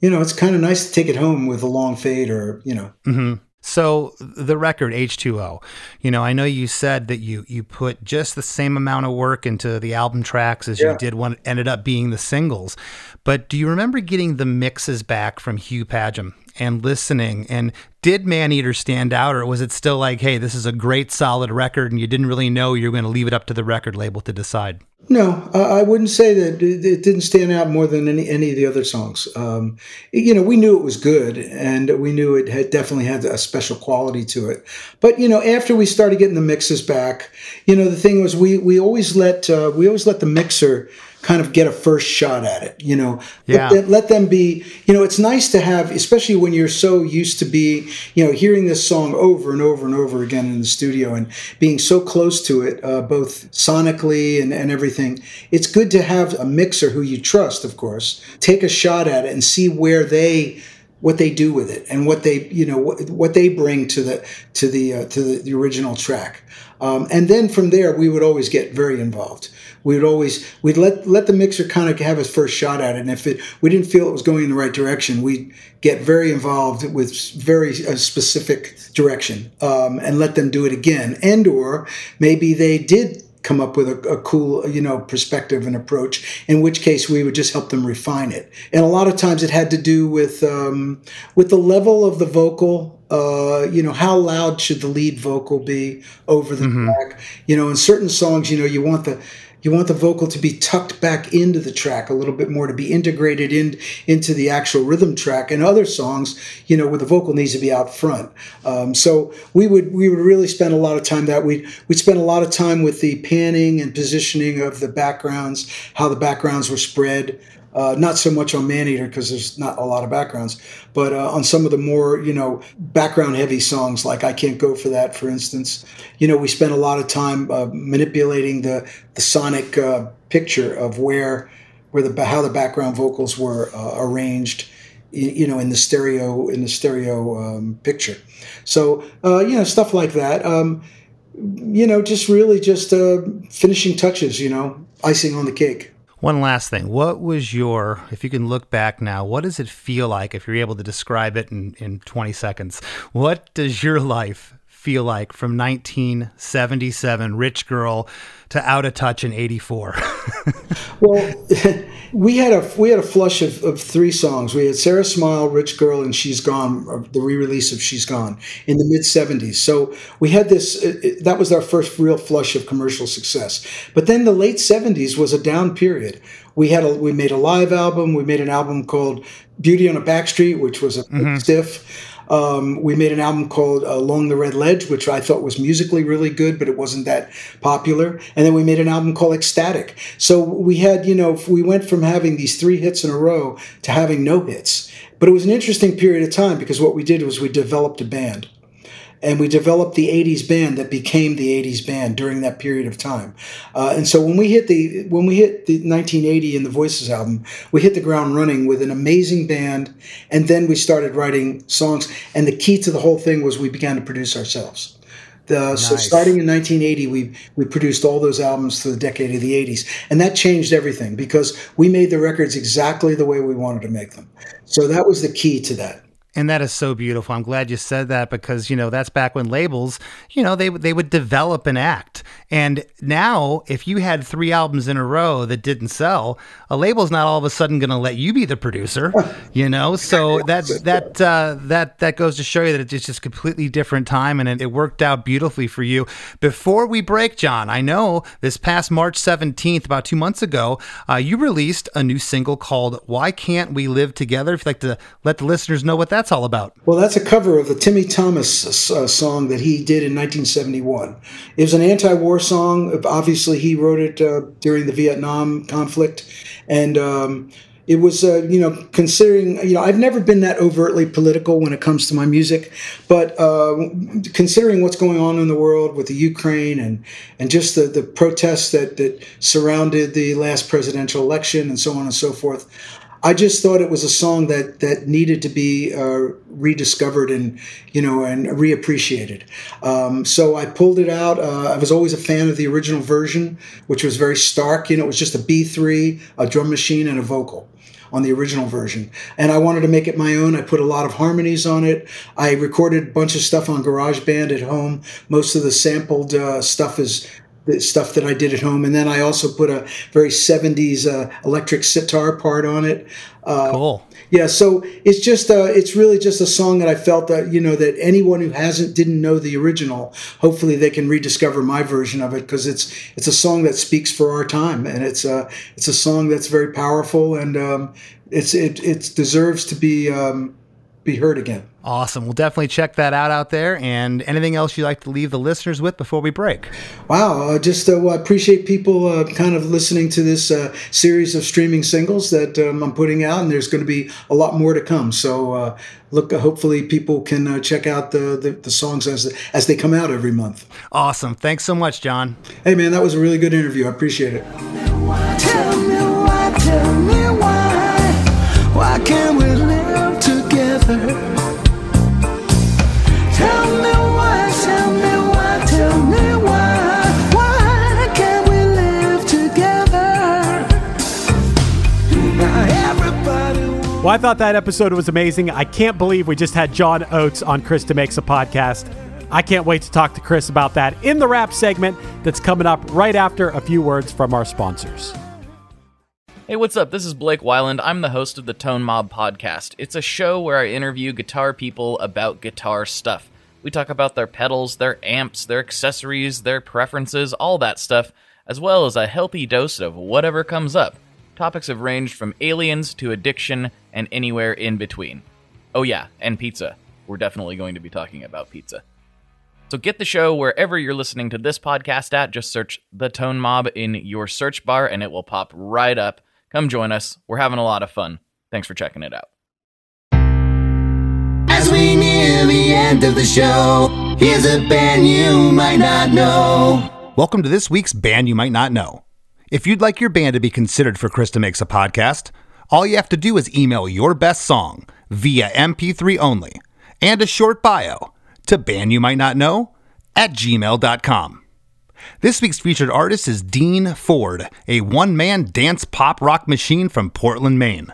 you know, it's kind of nice to take it home with a long fade or you know. Mm-hmm. So the record H2O, you know, I know you said that you you put just the same amount of work into the album tracks as Yeah. you did what ended up being the singles. But do you remember getting the mixes back from Hugh Padgham and listening and did Maneater stand out or was it still like, hey, this is a great solid record and you didn't really know you were going to leave it up to the record label to decide? No, I wouldn't say that it it didn't stand out more than any any of the other songs. Um, you know, we knew it was good, and we knew it had definitely had a special quality to it. But you know, after we started getting the mixes back, you know, the thing was we we always let uh, we always let the mixer kind of get a first shot at it. You know, Yeah. let, them, let them be. You know, it's nice to have, especially when you're so used to be, you know, hearing this song over and over and over again in the studio and being so close to it, uh, both sonically and, and everything. It's good to have a mixer who you trust, of course, take a shot at it and see where they what they do with it and what they you know what, what they bring to the to the uh, to the, the original track. Um, and then from there we would always get very involved. We would always we'd let let the mixer kind of have his first shot at it and if it we didn't feel it was going in the right direction we'd get very involved with very uh, specific direction um, and let them do it again. And or maybe they did come up with a, a cool you know perspective and approach in which case we would just help them refine it. And a lot of times it had to do with um, with the level of the vocal uh, you know how loud should the lead vocal be over the track? You know in certain songs you know you want the you want the vocal to be tucked back into the track a little bit more to be integrated in into the actual rhythm track and other songs you know where the vocal needs to be out front. Um, so we would we would really spend a lot of time that we we'd spend a lot of time with the panning and positioning of the backgrounds how the backgrounds were spread uh, not so much on Maneater because there's not a lot of backgrounds, but uh, on some of the more you know background heavy songs like I Can't Go for That, for instance, you know we spent a lot of time uh, manipulating the the sonic uh, picture of where where the how the background vocals were uh, arranged, you know, in the stereo in the stereo um, picture. So uh, you know stuff like that. Um, you know, just really just finishing touches. You know, icing on the cake. One last thing. What was your, if you can look back now, what does it feel like if you're able to describe it in, in 20 seconds? What does your life feel like from 1977, Rich Girl, to Out of Touch in 84? well, we had a we had a flush of, of three songs. We had Sara Smile, Rich Girl, and She's Gone, the re-release of She's Gone in the mid 70s. So we had this. It, that was our first real flush of commercial success. But then the late 70s was a down period. We had a we made a live album. We made an album called Beauty on a back street which was a mm-hmm. stiff. Um, we made an album called uh, Along the Red Ledge, which I thought was musically really good, but it wasn't that popular. And then we made an album called X-Static. So we had, you know, we went from having these three hits in a row to having no hits. But it was an interesting period of time because what we did was we developed a band and we developed the 80s band that became the 80s band during that period of time uh, and so when we hit the when we hit the 1980 and the voices album we hit the ground running with an amazing band and then we started writing songs and the key to the whole thing was we began to produce ourselves the, nice. So starting in 1980, we we produced all those albums for the decade of the 80s, and that changed everything because we made the records exactly the way we wanted to make them. So that was the key to that. And that is so beautiful. I'm glad you said that because you know that's back when labels, you know, they they would develop an act. And now, if you had three albums in a row that didn't sell, a label's not all of a sudden going to let you be the producer. You know, so that that uh, that that goes to show you that it's just completely different time, and it, it worked out beautifully for you. Before we break, John, I know this past March 17th, about two months ago, uh, you released a new single called "Why Can't We Live Together." If you'd like to let the listeners know what that that's all about? Well, that's a cover of the Timmy Thomas uh, song that he did in 1971. It was an anti war song. Obviously, he wrote it uh, during the Vietnam conflict. And um, it was, uh, you know, considering, you know, I've never been that overtly political when it comes to my music, but uh, considering what's going on in the world with the Ukraine and and just the, the protests that, that surrounded the last presidential election and so on and so forth, I just thought it was a song that that needed to be uh, rediscovered and you know and reappreciated. Um, so I pulled it out. Uh, I was always a fan of the original version, which was very stark. You know, it was just a B three, a drum machine, and a vocal on the original version. And I wanted to make it my own. I put a lot of harmonies on it. I recorded a bunch of stuff on GarageBand at home. Most of the sampled uh, stuff is the stuff that I did at home. And then I also put a very 70s uh, electric sitar part on it. Uh, cool. Yeah, so it's just uh, it's really just a song that I felt that you know that anyone who hasn't didn't know the original, hopefully they can rediscover my version of it because it's it's a song that speaks for our time and it's a uh, it's a song that's very powerful and um, it's it it deserves to be um, be heard again. Awesome. We'll definitely check that out out there. And anything else you'd like to leave the listeners with before we break? Wow. Uh, just uh, well, I appreciate people uh, kind of listening to this uh, series of streaming singles that um, I'm putting out, and there's going to be a lot more to come. So uh, look, hopefully people can uh, check out the, the, the songs as as they come out every month. Awesome. Thanks so much, John. Hey man, that was a really good interview. I appreciate it. Tell me why, tell me why, why can't we Well, I thought that episode was amazing. I can't believe we just had John Oates on Chris DeMakes a podcast. I can't wait to talk to Chris about that in the rap segment that's coming up right after a few words from our sponsors. Hey, what's up? This is Blake Wyland. I'm the host of the Tone Mob podcast. It's a show where I interview guitar people about guitar stuff. We talk about their pedals, their amps, their accessories, their preferences, all that stuff as well as a healthy dose of whatever comes up. Topics have ranged from aliens to addiction and anywhere in between. Oh, yeah, and pizza. We're definitely going to be talking about pizza. So get the show wherever you're listening to this podcast at. Just search The Tone Mob in your search bar and it will pop right up. Come join us. We're having a lot of fun. Thanks for checking it out. As we near the end of the show, here's a band you might not know. Welcome to this week's Band You Might Not Know. If you'd like your band to be considered for Chris DeMakes a Podcast, all you have to do is email your best song via MP3 only and a short bio to bandyoumightnotknow at gmail.com. This week's featured artist is Dean Ford, a one man dance pop rock machine from Portland, Maine.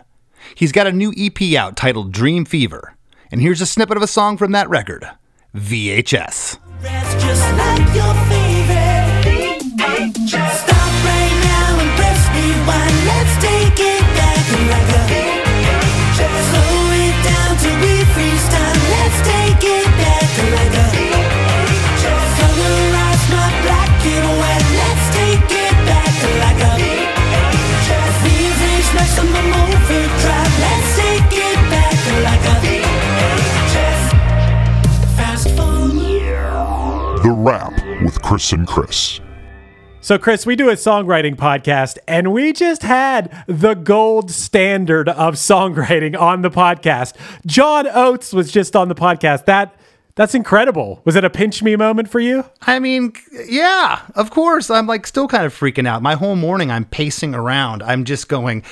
He's got a new EP out titled Dream Fever, and here's a snippet of a song from that record VHS. The Rap with Chris and Chris. So, Chris, we do a songwriting podcast, and we just had the gold standard of songwriting on the podcast. John Oates was just on the podcast. That that's incredible. Was it a pinch me moment for you? I mean, yeah, of course. I'm like still kind of freaking out. My whole morning, I'm pacing around. I'm just going,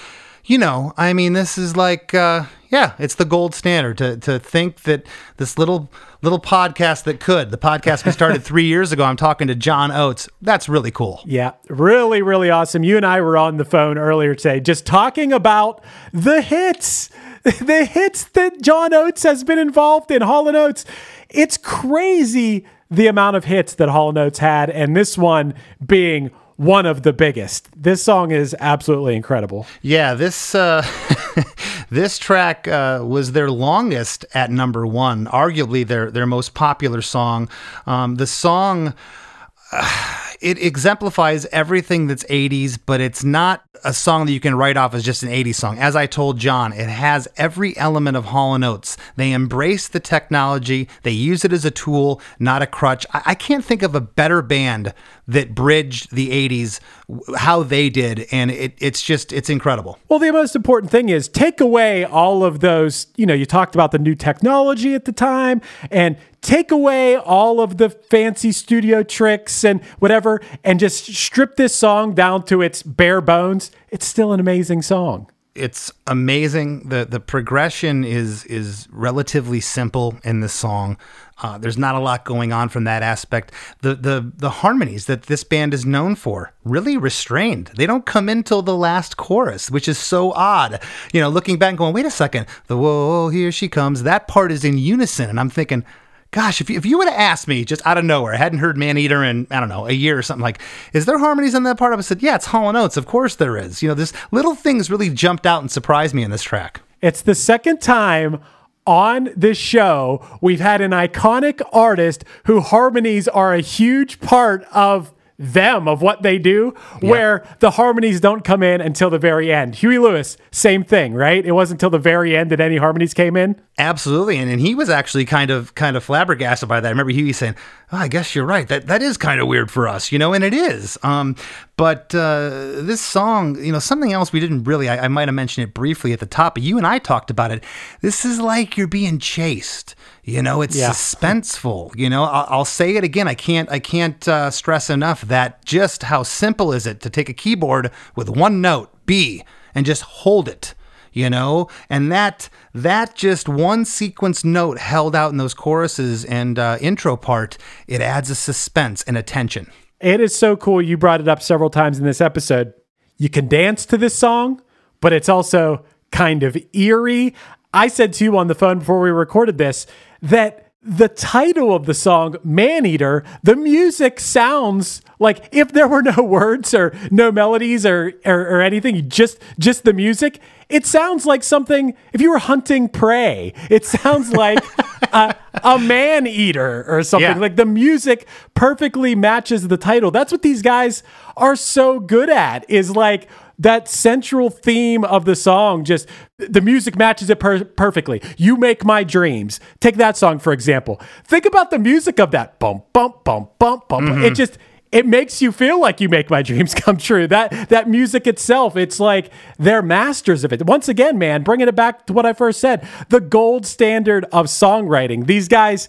you know, I mean, this is like, uh, yeah, it's the gold standard to to think that this little little podcast that could, the podcast we started three years ago. I'm talking to John Oates. That's really cool. Yeah, really, really awesome. You and I were on the phone earlier today just talking about the hits, the hits that John Oates has been involved in, Hall & Oates. It's crazy the amount of hits that Hall & Oates had, and this one being one of the biggest. This song is absolutely incredible. Yeah, this uh, this track uh, was their longest at number one, arguably their their most popular song. Um, the song it exemplifies everything that's 80s, but it's not a song that you can write off as just an 80s song. As I told John, it has every element of Hall & Oates. They embrace the technology. They use it as a tool, not a crutch. I, I can't think of a better band that bridged the 80s how they did, and it, it's just, it's incredible. Well, the most important thing is take away all of those, you know, you talked about the new technology at the time and take away all of the fancy studio tricks and whatever and just strip this song down to its bare bones. It's still an amazing song. it's amazing. the The progression is is relatively simple in this song. Uh, there's not a lot going on from that aspect. The the the harmonies that this band is known for really restrained. They don't come in till the last chorus, which is so odd. You know, looking back and going, wait a second, the whoa, here she comes. That part is in unison, and I'm thinking. Gosh, if you, if you would have asked me just out of nowhere, I hadn't heard Maneater in, I don't know, a year or something like, is there harmonies in that part? I would said, yeah, it's Hall & Oates. Of course there is. You know, this little things really jumped out and surprised me in this track. It's the second time on this show we've had an iconic artist who harmonies are a huge part of them of what they do where the harmonies don't come in until the very end huey lewis same thing right it wasn't until the very end that any harmonies came in Absolutely, and, and he was actually kind of kind of flabbergasted by that. I remember Huey saying, oh, "I guess you're right. That that is kind of weird for us, you know," and it is. Um, but uh, this song, you know, something else we didn't really. I, I might have mentioned it briefly at the top, but you and I talked about it. This is like you're being chased. You know, it's Yeah. suspenseful. You know, I'll, I'll say it again. I can't I can't uh, stress enough that just how simple is it to take a keyboard with one note B and just hold it you know and that that just one sequence note held out in those choruses and uh, intro part it adds a suspense and a tension It is so cool. You brought it up several times in this episode. You can dance to this song, but it's also kind of eerie. I said to you on the phone before we recorded this that the title of the song, Maneater, the music sounds like if there were no words or no melodies or, or, or anything, just just the music, it sounds like something, if you were hunting prey, it sounds like a, a man eater or something. Yeah. Like the music perfectly matches the title. That's what these guys are so good at, is like, that central theme of the song just the music matches it per- perfectly. You make my dreams. Take that song for example. Think about the music of that. Bump bump bump bump bump Mm-hmm. it just it makes you feel like you make my dreams come true. That that music itself it's like they're masters of it. Once again man bringing it back to what i first said the gold standard of songwriting. These guys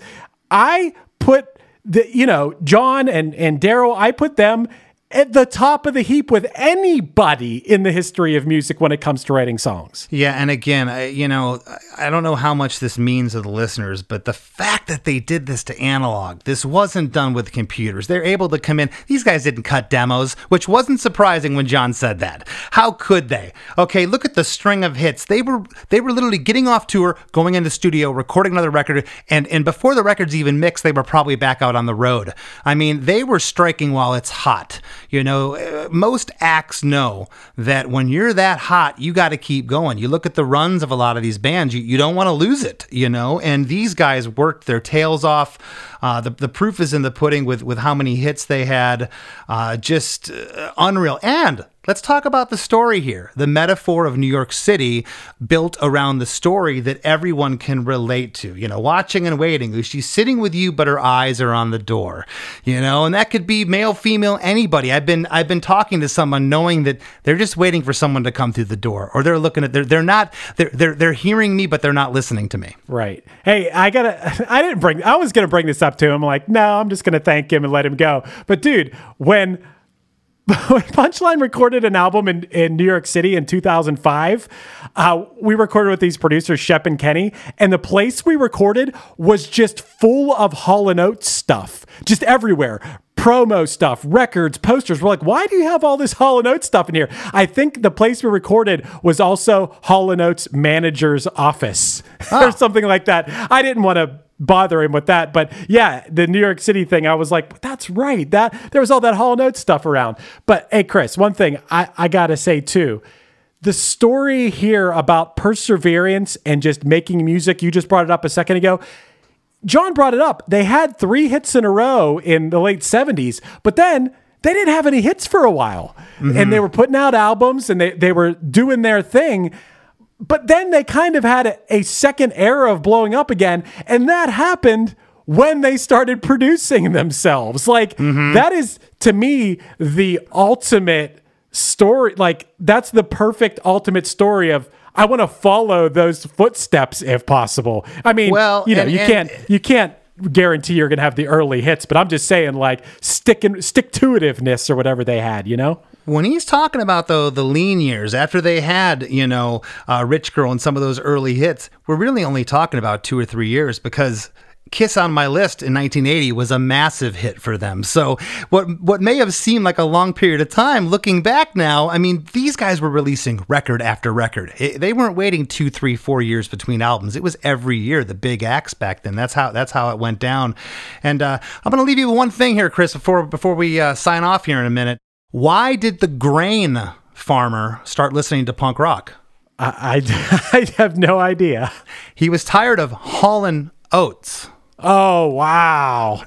i put the you know john and and daryl i put them at the top of the heap with anybody in the history of music when it comes to writing songs. Yeah, and again, I, you know, I don't know how much this means to the listeners, but the fact that they did this to analog, this wasn't done with computers. They're able to come in. These guys didn't cut demos, which wasn't surprising when John said that. How could they? Okay, look at the string of hits. They were they were literally getting off tour, going into studio, recording another record, and and before the records even mixed, they were probably back out on the road. I mean, they were striking while it's hot. You know, uh, most acts know that when you're that hot, you got to keep going. You look at the runs of a lot of these bands, you, you don't want to lose it, you know, and these guys worked their tails off. Uh, the, the proof is in the pudding with, with how many hits they had. Uh, just uh, unreal. And let's talk about the story here. The metaphor of New York City built around the story that everyone can relate to. You know, watching and waiting. She's sitting with you, but her eyes are on the door. You know, and that could be male, female, anybody. I've been I've been talking to someone knowing that they're just waiting for someone to come through the door, or they're looking at they're they're not they're they're they're hearing me, but they're not listening to me. Right. Hey, I gotta. I didn't bring. I was gonna bring this up to him. Like, no, I'm just gonna thank him and let him go. But dude, when when Punchline recorded an album in, in New York City in 2005. Uh, we recorded with these producers, Shep and Kenny, and the place we recorded was just full of Hall Oates stuff, just everywhere. Promo stuff, records, posters. We're like, why do you have all this Hall Oates stuff in here? I think the place we recorded was also Hall Oates manager's office or something like that. I didn't want to bother him with that. But yeah, the New York City thing, I was like, that's right. That there was all that Hall Note stuff around. But hey, Chris, one thing I, I gotta say too. The story here about perseverance and just making music, you just brought it up a second ago. John brought it up. They had three hits in a row in the late 70s, but then they didn't have any hits for a while. And mm-hmm. they were putting out albums and they, they were doing their thing. But then they kind of had a, a second era of blowing up again. And that happened when they started producing themselves. Like, mm-hmm. that is, to me, the ultimate story. Like, that's the perfect ultimate story of. I want to follow those footsteps if possible. I mean, Well, you know, and- you and- can't you can't guarantee you're going to have the early hits, but I'm just saying like stick and stick to itiveness or whatever they had, you know? When he's talking about though the lean years after they had, you know, uh, Rich Girl and some of those early hits, we're really only talking about two or three years because Kiss on My List in 1980 was a massive hit for them. So what what may have seemed like a long period of time, looking back now, I mean, these guys were releasing record after record. It- they weren't waiting two, three, four years between albums. It was every year. The big acts back then. That's how that's how it went down. And uh, I'm going to leave you with one thing here, Chris, before before we uh, sign off here in a minute. Why did the grain farmer start listening to punk rock? I, I, I have no idea. He was tired of hauling oats. Oh wow,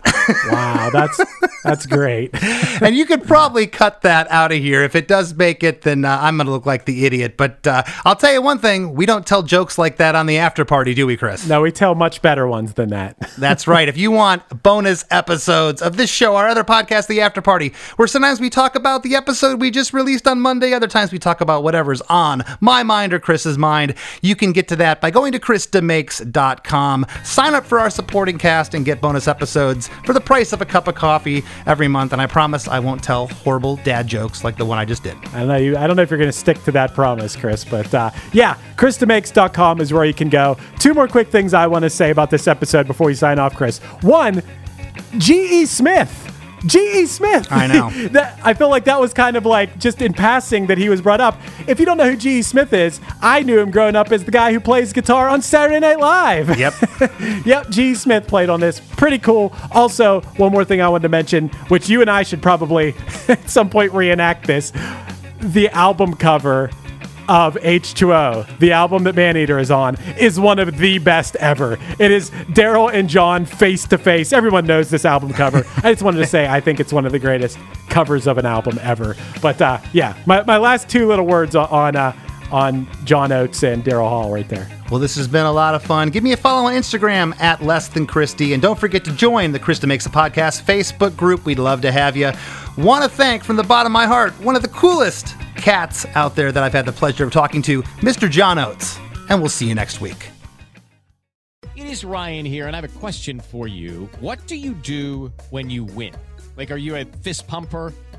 wow, that's that's great. and you could probably cut that out of here. If it does make it, then uh, I'm going to look like the idiot. But uh, I'll tell you one thing: we don't tell jokes like that on the after party, do we, Chris? No, we tell much better ones than that. That's right. If you want bonus episodes of this show, our other podcast, The After Party, where sometimes we talk about the episode we just released on Monday, other times we talk about whatever's on my mind or Chris's mind, you can get to that by going to chrisdemakes.com. Sign up for our supporting cast and get bonus episodes for the price of a cup of coffee every month. And I promise I won't tell horrible dad jokes like the one I just did. I don't know. You, I don't know if you're going to stick to that promise, Chris, but uh, yeah, ChrisDemakes.com is where you can go. Two more quick things I want to say about this episode before we sign off, Chris. One, G.E. Smith. G.E. Smith. I know. that I feel like that was kind of like just in passing that he was brought up. If you don't know who G.E. Smith is, I knew him growing up as the guy who plays guitar on Saturday Night Live. Yep. Yep, G.E. Smith played on this. Pretty cool. Also, one more thing I wanted to mention, which you and I should probably at some point reenact this. The album cover of H2O, the album that Maneater is on, is one of the best ever. It is Daryl and John face to face. Everyone knows this album cover. I just wanted to say I think it's one of the greatest covers of an album ever. But uh, yeah, my, my last two little words on uh, on John Oates and Daryl Hall right there. Well, this has been a lot of fun. Give me a follow on Instagram at Less Than Christy, and don't forget to join the Chris DeMakes a Podcast Facebook group. We'd love to have you. Want to thank from the bottom of my heart one of the coolest cats out there that I've had the pleasure of talking to, Mr. John Oates. And we'll see you next week. It is Ryan here, and I have a question for you. What do you do when you win? Like, are you a fist pumper?